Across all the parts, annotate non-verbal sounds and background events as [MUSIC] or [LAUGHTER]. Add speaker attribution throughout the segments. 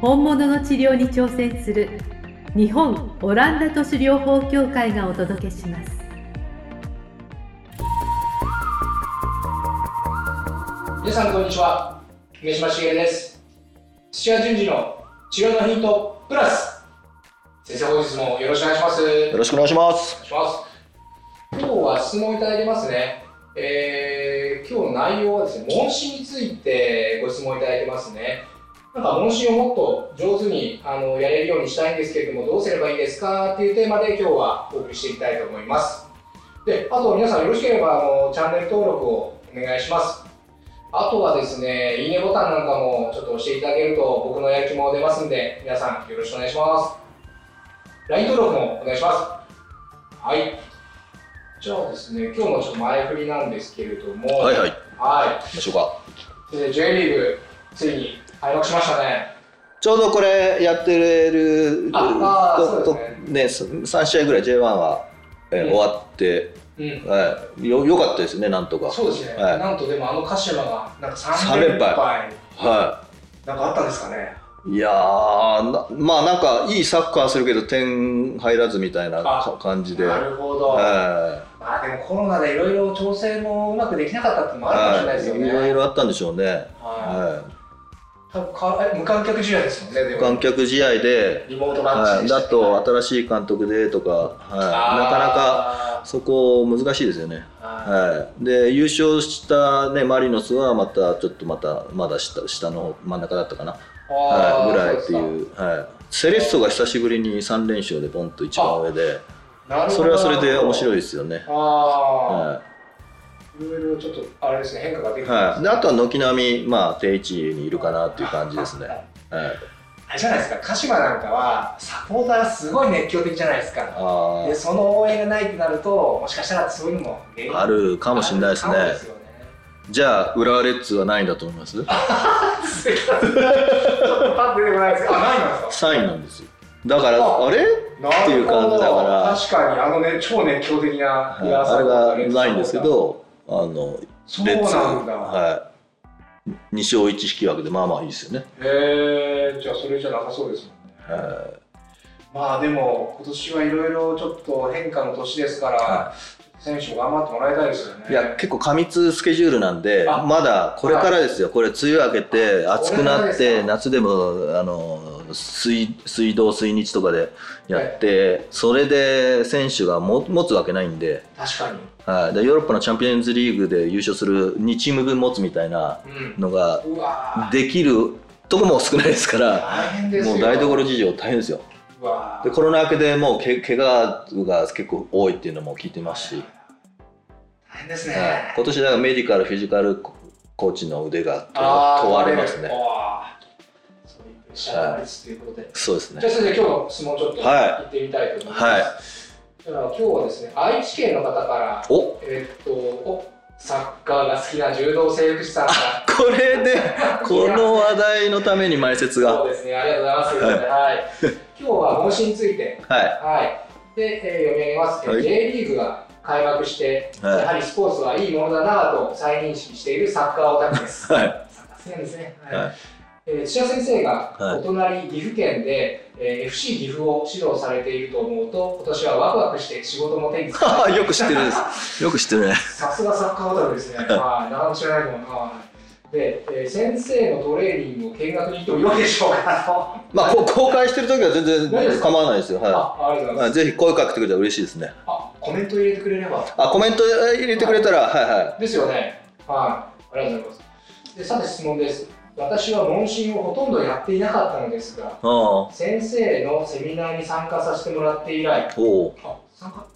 Speaker 1: 本物の治療に挑戦する日本オランダ都市療法協会がお届けします。
Speaker 2: 皆さんこんにちは。上島茂です。土屋順次の治療のヒントプラス。先生本日もよろしくお願いします。
Speaker 3: よろしくお願いします。
Speaker 2: お願いします。今日は質問いただいてますね。えー、今日の内容はですね問診についてご質問いただいてますねなんか問診をもっと上手にあのやれるようにしたいんですけれどもどうすればいいですかっていうテーマで今日はお送りしていきたいと思いますであと皆さんよろしければあのチャンネル登録をお願いしますあとはですね、いいねボタンなんかもちょっと押していただけると僕のやる気も出ますんで、皆さんよろしくお願いします。LINE 登録もお願いします。はい。じゃあですね、今日のちょっと前振りなんですけれども、
Speaker 3: はいはい。
Speaker 2: は
Speaker 3: 行きましょうか。
Speaker 2: い。で J リーグ、ついに開幕しましたね。
Speaker 3: ちょうどこれやってる
Speaker 2: ああー
Speaker 3: と
Speaker 2: ね
Speaker 3: とね3試合ぐらい J1 は、えー
Speaker 2: うん
Speaker 3: 終わって、
Speaker 2: うん。
Speaker 3: はい、よよかったですね、なんとか。
Speaker 2: そうですね、
Speaker 3: はい
Speaker 2: なんとでもあの鹿島がなんか3
Speaker 3: 三連
Speaker 2: 連敗
Speaker 3: 敗は
Speaker 2: なんかあったんですかね。
Speaker 3: い、いやーな、まあなんかいいサッカーするけど点入らずみたいな感じで。
Speaker 2: な
Speaker 3: は
Speaker 2: るほど。
Speaker 3: い
Speaker 2: まあでもコロナでいろいろ調整もうまくできなかったっていうのもあるかもしれないですよね。
Speaker 3: はい、いろいろあったんでしょうね。
Speaker 2: はい
Speaker 3: は
Speaker 2: 多分かえ無観客試合ですもんね、で
Speaker 3: い、
Speaker 2: も
Speaker 3: 観客試合で、
Speaker 2: リモートマッチ
Speaker 3: はい、だと新しい監督でとか、はい、なかなか
Speaker 2: あ
Speaker 3: そこ難しいですよね。
Speaker 2: ー。はい。
Speaker 3: はい、で優勝した、ね、マリノスはまたちょっとまたまだ下下の真ん中だったかな、はい、ぐらいっていう、はい、セレッソが久しぶりに3連勝でポンと一番上で。それはそれで面白いですよね。はい
Speaker 2: ろいろちょっとあれですね変化が出て
Speaker 3: い
Speaker 2: きます。
Speaker 3: はい、であとは軒並み、まあ、定位置にいるかなっていう感じですね。はい、
Speaker 2: あれじゃないですか。鹿島なんかはサポーターがすごい熱狂的じゃないですか。
Speaker 3: あ
Speaker 2: でその応援がないってなるともしかしたらそういうのも
Speaker 3: あるかもしれないですね。
Speaker 2: ね
Speaker 3: じゃあ浦和レッズは何位だと思います？[LAUGHS]
Speaker 2: ちょっとパッと出てこないです。けどあないなんですか
Speaker 3: ?3 位なんですよ。だから
Speaker 2: あ
Speaker 3: あれ？っていう感じだから。
Speaker 2: 確かにあのね超熱狂的な
Speaker 3: はい。あれがないんですけどあのレッズ
Speaker 2: なんだ、
Speaker 3: はい、2勝1引き分けでまあまあいいですよね。
Speaker 2: へえじゃあそれじゃなさそうですもんね。
Speaker 3: は
Speaker 2: まあでも今年はいろいろちょっと変化の年ですから、
Speaker 3: は
Speaker 2: 選手も頑張ってもらいたいですよね。
Speaker 3: い、いや結構過密スケジュールなんで
Speaker 2: あ。
Speaker 3: まだこれからですよ、これ梅雨明けて暑くなって夏でもあの水水道水日とかでやって、それで選手がも持つわけないんで,、
Speaker 2: 確かに。
Speaker 3: はい、でヨーロッパのチャンピオンズリーグで優勝する2チーム分持つみたいな
Speaker 2: うん。
Speaker 3: のができるとこも少ないですから。
Speaker 2: 大変ですよ。
Speaker 3: もう台所事情大変ですよ。でコロナ明けでもうけ怪我が結構多いっていうのも聞いてますし、
Speaker 2: 大変ですね、
Speaker 3: はい。今年だからメディカルフィジカルコーチの腕が問われますね
Speaker 2: 問われるわーそうい。うプレッシャーがありつつということで、
Speaker 3: そうですね。
Speaker 2: じゃあそれで今日の質問ちょっと
Speaker 3: はい。
Speaker 2: 行ってみたいと思います、
Speaker 3: はい。
Speaker 2: じゃあ今日はですね愛知県の方から
Speaker 3: お。
Speaker 2: えーっとおサッカーが好きな柔道整復師さんが
Speaker 3: これで [LAUGHS] この話題のために前説が。
Speaker 2: そうですね、ありがとうございます。はい。今日は問診について、
Speaker 3: はい。
Speaker 2: はい。で、えー読み上げます。
Speaker 3: はい。
Speaker 2: J リーグが開幕して、
Speaker 3: はい。
Speaker 2: やはりスポーツはいいものだなと再認識しているサッカーオタクです。
Speaker 3: はい。
Speaker 2: サッカー好きなんですね。はい。
Speaker 3: はい
Speaker 2: えー土屋先生が
Speaker 3: はい
Speaker 2: お隣岐阜県で、えー FC 岐阜を指導されていると思うと今年はワクワクして仕事も手につか [LAUGHS]
Speaker 3: よく知ってるですよく知ってるね
Speaker 2: さすがサッカーオタクですね。[LAUGHS] はい、なかなか知らないかもな。で、えー先生のトレーニングを見学に行ってもよいでしょうかと。[LAUGHS]
Speaker 3: まあこ公開してる時は全然構わないですよは
Speaker 2: あ、ありがとうご
Speaker 3: い、はい、
Speaker 2: ざいます。
Speaker 3: ぜひ声かけてくれたら嬉しいですね
Speaker 2: あ、コメント入れてくれれば。
Speaker 3: あコメント入れてくれたらはいは
Speaker 2: ですよね。はい、ありがとうございます。で、さて質問です。私は問診をほとんどやっていなかったのですが、先生のセミナーに参加させてもらって以来、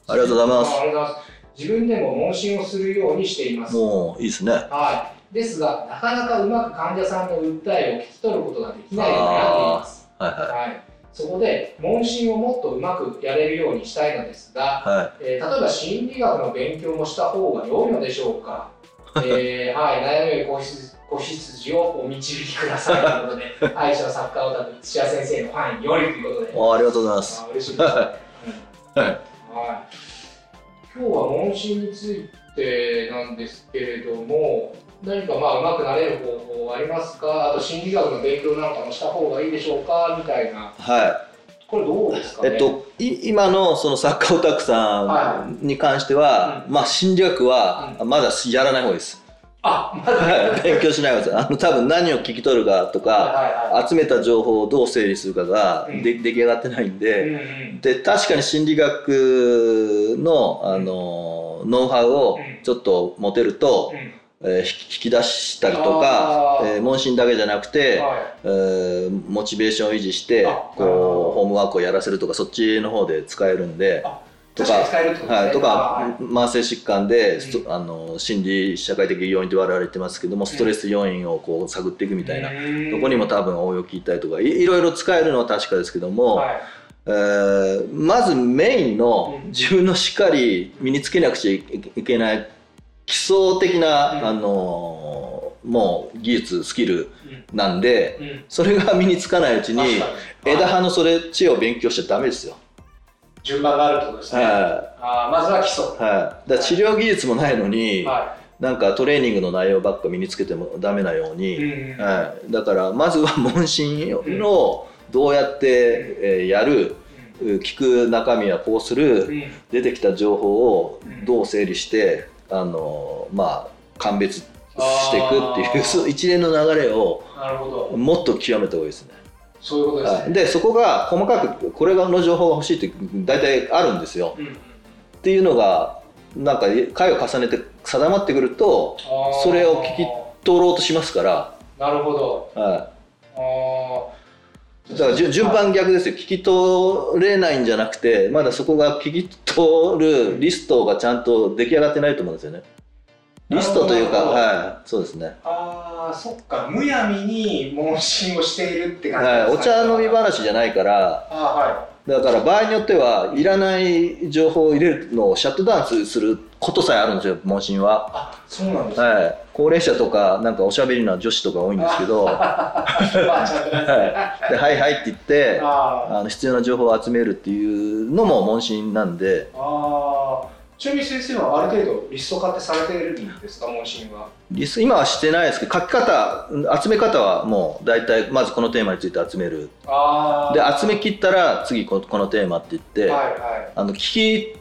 Speaker 2: あ、
Speaker 3: りがとうございます。
Speaker 2: 自分でも問診をするようにしています。
Speaker 3: もういいですね。
Speaker 2: はい。ですがなかなかうまく患者さんの訴えを聞き取ることができないで悩んでいます。
Speaker 3: はいは
Speaker 2: はい、そこで問診をもっとうまくやれるようにしたいのですが、
Speaker 3: い。は
Speaker 2: えー例えば心理学の勉強もした方が良いのでしょうか、えーはい、悩みより子羊をお導きくださいということで [LAUGHS] 愛知のサッカーオタク土屋先生のファンよりということで。
Speaker 3: ありがとうございます。
Speaker 2: あ嬉しいです、ね [LAUGHS]
Speaker 3: はい。
Speaker 2: はい、今日は問診についてなんですけれども何かまあ上手くなれる方法はありますか？あと心理学の勉強なんかもした方がいいでしょうか？みたいな。
Speaker 3: は
Speaker 2: これどうですかね？
Speaker 3: いえっとい今のそのサッカーオタクさんに関しては、まあ心理学はまだやらない方です、
Speaker 2: あまだ
Speaker 3: はい。勉強しないです。あの多分何を聞き取るかとか集めた情報をどう整理するかが
Speaker 2: うん。
Speaker 3: で出来上がってないんで、で確かに心理学のあのノウハウをちょっと持てると、
Speaker 2: うん
Speaker 3: えー引き出したりとかえー問診だけじゃなくて、
Speaker 2: は
Speaker 3: えーモチベーションを維持して
Speaker 2: あ
Speaker 3: こうホームワークをやらせるとかそっちの方で使えるんで
Speaker 2: あ
Speaker 3: と
Speaker 2: 確か
Speaker 3: はい、とか
Speaker 2: は
Speaker 3: 慢性疾患で、
Speaker 2: うん。
Speaker 3: あの心理社会的要因と言われてますけどもストレス要因をこう探っていくみたいな、
Speaker 2: うん
Speaker 3: とこにも多分応用聞いたりとかいいろいろ使えるのは確かですけども、
Speaker 2: はい。
Speaker 3: えーまずメインの
Speaker 2: うん。
Speaker 3: 自分のしっかり身につけなくちゃいけない基礎的な、
Speaker 2: うん。
Speaker 3: あのーもう技術スキル
Speaker 2: うん。
Speaker 3: なんで
Speaker 2: うん。
Speaker 3: それが身につかないうちに枝葉のそれ知恵を勉強しちゃダメですよ。
Speaker 2: 順番があるってことですね、
Speaker 3: は
Speaker 2: あーまずは基礎。
Speaker 3: い。はい、だ治療技術もないのに、
Speaker 2: は
Speaker 3: なんかトレーニングの内容ばっか身につけてもダメなように、
Speaker 2: い、うん。
Speaker 3: はい、だからまずは問診をどうやって、えーやる聞く中身はこうする、
Speaker 2: うん。
Speaker 3: 出てきた情報をどう整理して、あのまあ鑑別していくっていうそう一連の流れをもっと極めた方がいいですね。
Speaker 2: そういうことですね、
Speaker 3: はい。でそこが細かくこれの情報が欲しいって大体あるんですよ。
Speaker 2: うん。
Speaker 3: っていうのがなんか回を重ねて定まってくるとそれを聞き取ろうとしますから、
Speaker 2: なるほど。
Speaker 3: はい、だから順順番逆ですよ。聞き取れないんじゃなくてまだそこが聞き取るリストがちゃんと出来上がってないと思うんですよね。リストというか、はい、そうですね。
Speaker 2: あーそっか。むやみに問診をしているって感じ
Speaker 3: はい、お茶飲み話じゃないから、
Speaker 2: あーは
Speaker 3: だから場合によってはいらない情報を入れるのをシャットダウンすることさえあるんですよ、問診は。
Speaker 2: いあそうなんですね、
Speaker 3: はい、高齢者とか、なんかおしゃべりな女子とか多いんですけど、はい、ではいはいって言って、
Speaker 2: あ
Speaker 3: の必要な情報を集めるっていうのも問診なんで、
Speaker 2: あーちなみに先生はある程度リスト化ってされてるんですか問診は？
Speaker 3: リス今はしてないですけど、書き方、集め方はもう大体、まずこのテーマについて集める。
Speaker 2: あ
Speaker 3: で、集め切ったら次ここのテーマって言って、
Speaker 2: はいはい。
Speaker 3: あの聞き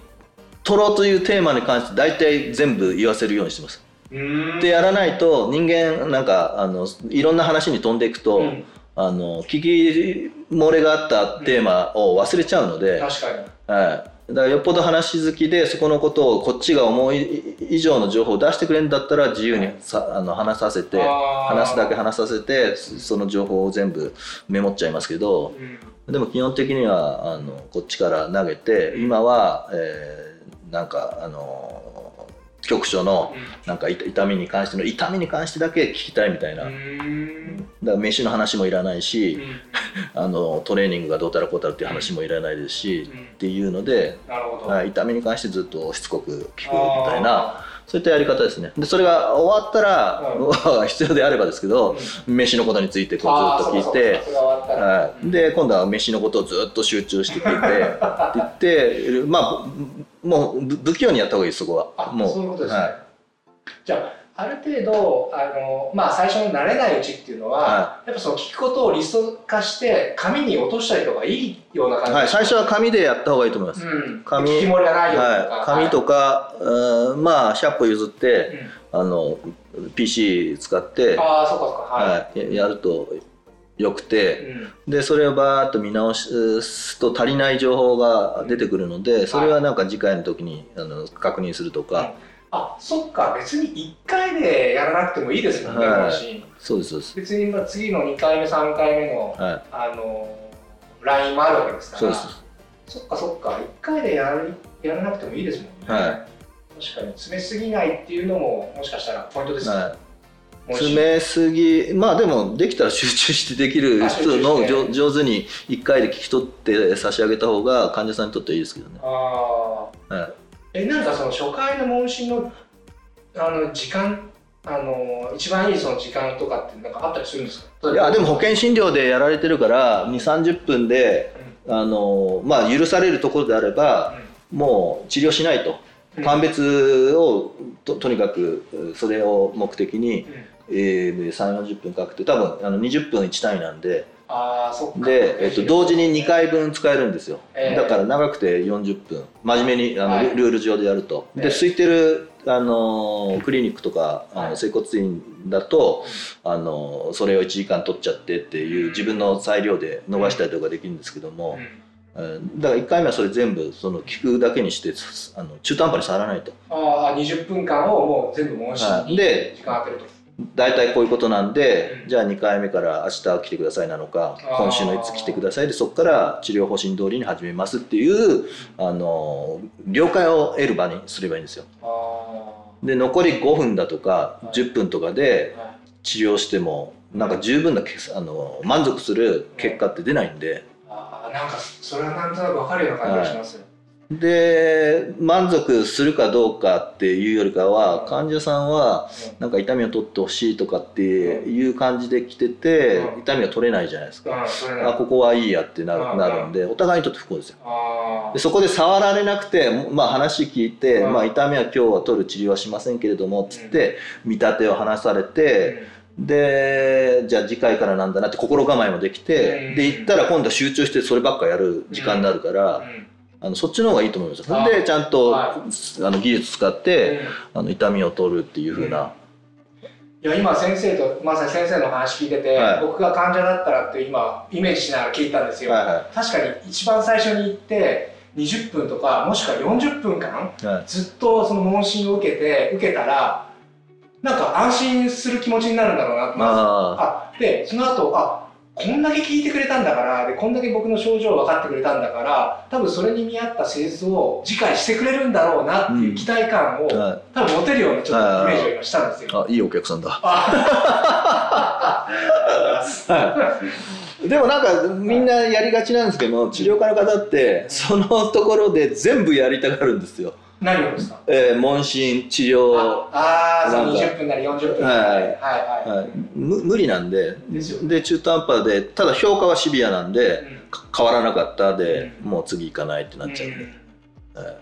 Speaker 3: 取ろうというテーマに関して大体全部言わせるようにしてます。でやらないと人間なんかあのいろんな話に飛んでいくと、
Speaker 2: うん。
Speaker 3: あの聞き漏れがあったテーマを忘れちゃうので、
Speaker 2: 確かに。
Speaker 3: はい、だからよっぽど話好きでそこのことをこっちが思い以上の情報を出してくれるんだったら自由にさあの話させて話すだけ話させてその情報を全部メモっちゃいますけど
Speaker 2: うん
Speaker 3: でも基本的にはあのこっちから投げて今は、えーなんかあの局所のなんか痛痛みに関しての痛みに関してだけ聞きたいみたいな、
Speaker 2: う
Speaker 3: だから飯の話もいらないし、
Speaker 2: うん。[LAUGHS]
Speaker 3: あのトレーニングがどうたらこうたらっていう話もいらないですし、
Speaker 2: うん。
Speaker 3: っていうので、痛みに関してずっとしつこく聞くみたいなそういったやり方ですね。でそれが終わったら、[LAUGHS] 必要であればですけど、飯のことについてこうずっと聞いてはい、で今度は飯のことをずっと集中して聞いて [LAUGHS] って言ってまあもうぶ不器用にやった方がいいそこは。
Speaker 2: あ
Speaker 3: も
Speaker 2: そういうことですね、
Speaker 3: はい。
Speaker 2: じゃあある程度あの、まあ、最初の慣れないうちっていうのは、
Speaker 3: は
Speaker 2: やっぱその聞くことをリスト化して紙に落としたりとかいいような感じ
Speaker 3: はい、最初は紙でやった方がいいと思います、
Speaker 2: うん、
Speaker 3: 紙
Speaker 2: 聞き漏れがないようにとか、
Speaker 3: はい、紙とか、うんまあ100歩譲って、
Speaker 2: うん。
Speaker 3: あの PC 使って、
Speaker 2: ああそうかそうか。はい、
Speaker 3: やるとよくて、
Speaker 2: うん。
Speaker 3: でそれをバーッと見直すと足りない情報が出てくるのでそれはなんか次回の時にあの確認するとか、
Speaker 2: あそっか別に1回でやらなくてもいいですもんね、
Speaker 3: はい。
Speaker 2: 問診
Speaker 3: そうですそうです、
Speaker 2: 別にまあ次の2回目3回目の、
Speaker 3: はい、
Speaker 2: あの LINE もあるわけですから。
Speaker 3: そうです
Speaker 2: そっかそっか1回でやるやらなくてもいいですもんね、
Speaker 3: はい。
Speaker 2: 確かに詰めすぎないっていうのももしかしたらポイントですね、
Speaker 3: は詰めすぎまあでもできたら集中してできる人の上上手に1回で聞き取って差し上げた方が患者さんにとってはいいですけどね、
Speaker 2: ああ
Speaker 3: はい、
Speaker 2: えなんかその初回の問診のあの時間あの一番いいその時間とかってなんかあったりするんですか？
Speaker 3: いやでも保険診療でやられてるから2 3 0分であの、まあ、許されるところであればもう治療しないと。
Speaker 2: うん
Speaker 3: 鑑別をととにかくそれを目的に、えー、3 4 0分かけて多分あの20分1単位なんで
Speaker 2: ああそっか。
Speaker 3: で、えっと、同時に2回分使えるんですよ、
Speaker 2: ええ。
Speaker 3: だから長くて40分真面目にあの、
Speaker 2: はい。
Speaker 3: ルール上でやると。で
Speaker 2: え。え
Speaker 3: 空いてるあのクリニックとかあ
Speaker 2: はい。
Speaker 3: の整骨院だと、あのそれを1時間取っちゃってっていう自分の裁量で伸ばしたりとかできるんですけども、
Speaker 2: うん。
Speaker 3: えーだから1回目はそれ全部その聞くだけにしてあの中途半端に触らないと。
Speaker 2: ああ20分間をもう全部問診
Speaker 3: はい。
Speaker 2: に
Speaker 3: で
Speaker 2: 時間当てると
Speaker 3: 大体こういうことなんで、
Speaker 2: うん。
Speaker 3: じゃあ2回目から明日来てくださいなのか今週のいつ来てくださいでそこから治療方針通りに始めますっていうあの了解を得る場にすればいいんですよ。
Speaker 2: あ
Speaker 3: で残り5分だとか
Speaker 2: はい。
Speaker 3: 10分とかで治療してもなんか十分なけあの満足する結果って出ないんで。
Speaker 2: あーなんかそれはなんとなく分かるような感じがしますよ、
Speaker 3: で満足するかどうかっていうよりかは患者さんはなんか痛みを取ってほしいとかっていう感じで来てて
Speaker 2: うん。
Speaker 3: 痛みが取れないじゃないですか。あここはいいやってな
Speaker 2: うん。
Speaker 3: るなるんでお互いにとって不幸ですよ。
Speaker 2: あ
Speaker 3: でそこで触られなくて、まあ、話聞いて、
Speaker 2: うん。
Speaker 3: まあ、痛みは今日は取る治療はしませんけれどもつって見立てを話されて、でじゃあ次回からなんだなって心構えもできて、
Speaker 2: うん。
Speaker 3: で行ったら今度は集中してそればっかやる時間になるから、
Speaker 2: うん
Speaker 3: あのそっちの方がいいと思いますよ。そ
Speaker 2: あ
Speaker 3: れでちゃんと、
Speaker 2: は
Speaker 3: あの技術使って、あの痛みを取るっていう風な、
Speaker 2: いや今先生とまさに先生の話聞いてて、
Speaker 3: はい。
Speaker 2: 僕が患者だったらって今イメージしながら聞いたんですよ、
Speaker 3: はいは
Speaker 2: 確かに一番最初に行って20分とかもしくは40分間
Speaker 3: いはい。
Speaker 2: ずっとその問診を受けて受けたらなんか安心する気持ちになるんだろうなまず
Speaker 3: あ
Speaker 2: あでその後あこんだけ聞いてくれたんだからでこんだけ僕の症状を分かってくれたんだから多分それに見合った施術を次回してくれるんだろうなっていう期待感を、
Speaker 3: ーはい。
Speaker 2: 多分持てるようなちょっとイメージを今したんですよ。
Speaker 3: あいいお客さんだ。
Speaker 2: あ
Speaker 3: でもなんかみんなやりがちなんですけど治療家の方ってそのところで全部やりたがるんですよ、
Speaker 2: 何をですか？
Speaker 3: えー問診治療、
Speaker 2: ああー、その
Speaker 3: なんか。
Speaker 2: 20分なり40分なり。
Speaker 3: はい。
Speaker 2: はいはい。
Speaker 3: はい、む無理なんで。
Speaker 2: ですよ
Speaker 3: で中途半端でただ評価はシビアなんで、
Speaker 2: うん。
Speaker 3: か変わらなかったで、
Speaker 2: うん。
Speaker 3: もう次行かないってなっちゃうんで、
Speaker 2: うん。
Speaker 3: はい。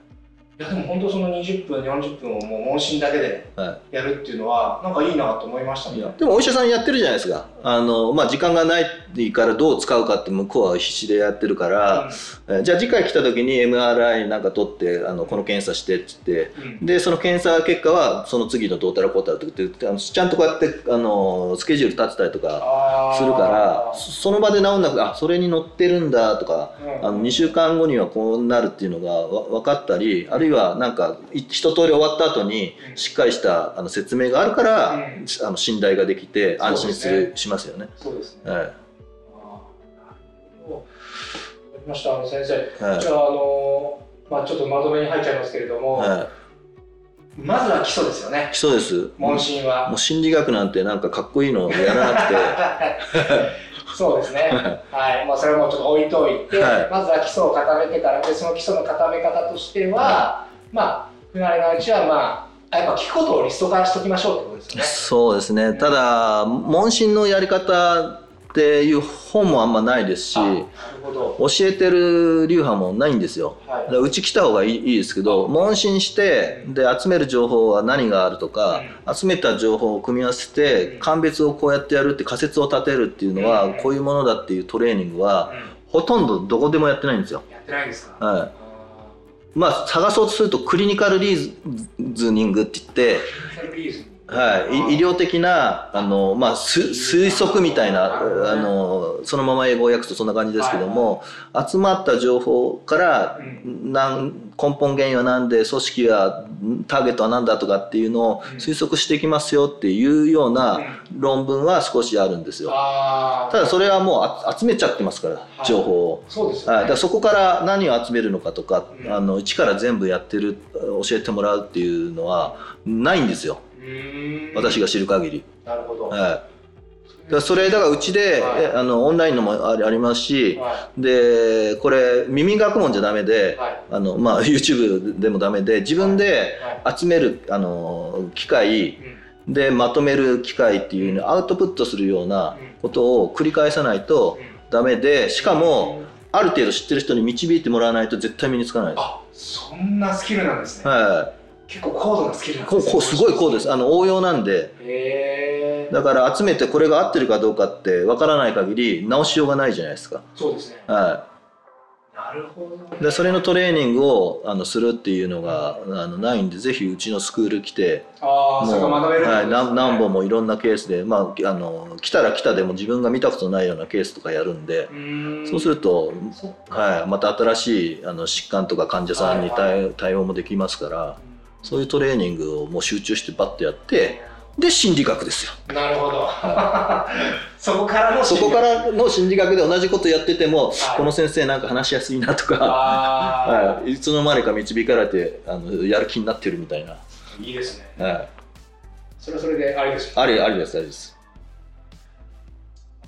Speaker 2: いやでも本当その20分40分をもう問診だけで
Speaker 3: は
Speaker 2: やるっていうのはなんかいいなと思いました
Speaker 3: い、
Speaker 2: ね。
Speaker 3: いやでもお医者さんやってるじゃないですかあの、まあ、時間がないからどう使うかって向こうは必死でやってるから、えーじゃあ次回来た時に MRI なんか取ってあのこの検査してって言って
Speaker 2: うん。うん
Speaker 3: でその検査結果はその次のどうたらこうたらとかってあのちゃんとこうやってあのスケジュール立てたりとかするからそその場で治んなくてあそれに乗ってるんだとか
Speaker 2: うん。
Speaker 3: あの2週間後にはこうなるっていうのがわ分かったりあるいはなんかい一通り終わった後に
Speaker 2: うん
Speaker 3: しっかりしたあの説明があるから、
Speaker 2: うん。
Speaker 3: あの信頼ができて安心する
Speaker 2: すね
Speaker 3: しますよね。
Speaker 2: そうですね。
Speaker 3: はい
Speaker 2: ありましたあの先生。
Speaker 3: はい
Speaker 2: じゃああのまあちょっとまとめに入っちゃいますけれども、
Speaker 3: は
Speaker 2: まずは基礎ですよね
Speaker 3: い、。そうです
Speaker 2: 問診は
Speaker 3: もう。心理学なんてなんかかっこいいのやらなくて [LAUGHS]
Speaker 2: そうですね。はい。まあそれもちょっと置いといて、
Speaker 3: はい
Speaker 2: まずは基礎を固めてからで、その基礎の固め方としては、まあ不慣れなうちはまあやっぱ聞くことをリスト化しておきましょうってことですよね。
Speaker 3: そうですね。ただ問診のやり方っていう本もあんまないですし。教えてる流派もないんですよ。
Speaker 2: はい。
Speaker 3: うち来た方がいいですけど問診してで集める情報は何があるとか、集めた情報を組み合わせて
Speaker 2: うん。
Speaker 3: 鑑別をこうやってやるって仮説を立てるっていうのは、
Speaker 2: うん。
Speaker 3: こういうものだっていうトレーニングは
Speaker 2: う
Speaker 3: ほとんどどこでもやってないんですよ。
Speaker 2: んやってないんですか？
Speaker 3: はい。
Speaker 2: あ
Speaker 3: まあ探そうとするとクリニカルリーズニングって言って、はい、い医療的なあの、まあ、す推測みたいなあのそのまま英語を訳すとそんな感じですけども、集まった情報から
Speaker 2: うん。
Speaker 3: なん根本原因は何で組織はターゲットは何だとかっていうのを
Speaker 2: うん。
Speaker 3: 推測していきますよっていうよう
Speaker 2: う
Speaker 3: なん。論文は少しあるんですよ。ただそれはもうあ集めちゃってますから情報を。
Speaker 2: そう
Speaker 3: だからそこから何を集めるのかとか、
Speaker 2: うん。
Speaker 3: あの一から全部やってる教えてもらうっていうのはないんですよ。私が知る限り。
Speaker 2: なるほど。
Speaker 3: はい。だそれだからうちで、
Speaker 2: はい
Speaker 3: えあのオンラインのもありますし、
Speaker 2: は
Speaker 3: でこれ耳学問じゃダメ
Speaker 2: い。
Speaker 3: で、
Speaker 2: はい。
Speaker 3: あのまあ [LAUGHS] YouTube でもダメで自分で
Speaker 2: はい。
Speaker 3: 集めるあの機械
Speaker 2: うん
Speaker 3: でまとめる機械っていうのをアウトプットするようなことを繰り返さないとダメでしかもある程度知ってる人に導いてもらわないと絶対身につかないです。
Speaker 2: あ、そんなスキルなんですね。
Speaker 3: は
Speaker 2: 結構高度なスキル
Speaker 3: い、
Speaker 2: なんですね。
Speaker 3: すごいこうですあの応用なんで。だから集めてこれが合ってるかどうかってわからない限り直しようがないじゃないですか、
Speaker 2: そうですね。
Speaker 3: は
Speaker 2: なるほどね。
Speaker 3: い、でそれのトレーニングをあのするっていうのがあのないんでぜひうちのスクール来て
Speaker 2: ああ、それが学べるってこと
Speaker 3: はい、何何本もいろんなケースで、まあ、あの来たら来たでも自分が見たことないようなケースとかやるんでそうすると、はい、また新しいあの疾患とか患者さんに対応もできますからそういうトレーニングをもう集中してバッとやってで心理学ですよ。
Speaker 2: なるほど。[LAUGHS] そこからの
Speaker 3: そこからの心理学で同じことやってても、
Speaker 2: はい。
Speaker 3: この先生なんか話しやすいなとか、
Speaker 2: あ
Speaker 3: はい、いつの間にか導かれてあのやる気になってるみたいな、
Speaker 2: あ、いいですね。
Speaker 3: はい、
Speaker 2: それはそれでありですよ
Speaker 3: ありありですありです。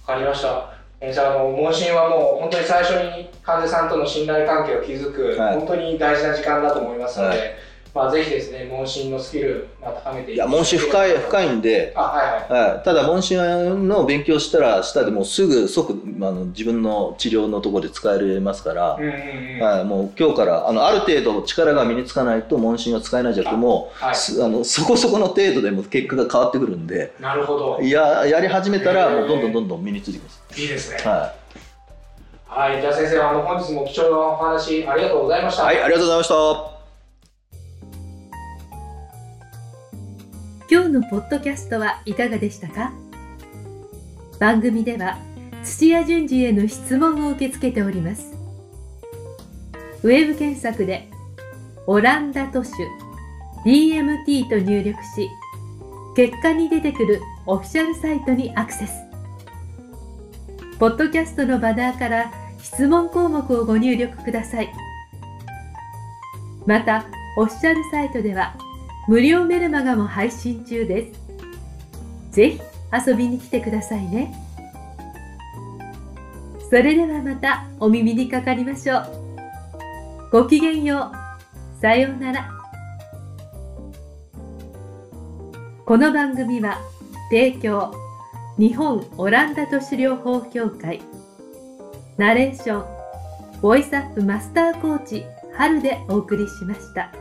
Speaker 2: わかりました。えーじゃあ、あの、問診はもう本当に最初に患者さんとの信頼関係を築く、
Speaker 3: はい。
Speaker 2: 本当に大事な時間だと思いますので、
Speaker 3: はい
Speaker 2: まあ、ぜひですね、問診のスキル、まあ、高めてい
Speaker 3: いや問診深い深いんで
Speaker 2: あ、はいはい。
Speaker 3: はい、ただ問診の勉強したらしたでもうすぐ即あの自分の治療のところで使えますから、
Speaker 2: うんうんうん。
Speaker 3: はい、もう今日からあのある程度力が身につかないと問診は使えないじゃなくても
Speaker 2: はい。
Speaker 3: すあの [LAUGHS] そこそこの程度でも結果が変わってくるんで
Speaker 2: なるほど。
Speaker 3: いややり始めたらもうどんどんどんどん身についてきます。
Speaker 2: いいですね。
Speaker 3: は
Speaker 2: はい。じゃあ先生、あの、本日も貴重なお話ありがとうございまし
Speaker 3: い、
Speaker 2: た。
Speaker 3: はい、ありがとうございました。
Speaker 1: 今日のポッドキャストはいかがでしたか？番組では土屋順次への質問を受け付けております。ウェブ検索で「オランダ都市 DMT」と入力し結果に出てくるオフィシャルサイトにアクセス。ポッドキャストのバナーから質問項目をご入力ください。またオフィシャルサイトでは無料メルマガも配信中です。ぜひ遊びに来てくださいね。それではまたお耳にかかりましょう。ごきげんよう。さようなら。この番組は提供日本オランダ都市療法協会ナレーションボイスアップマスターコーチ春でお送りしました。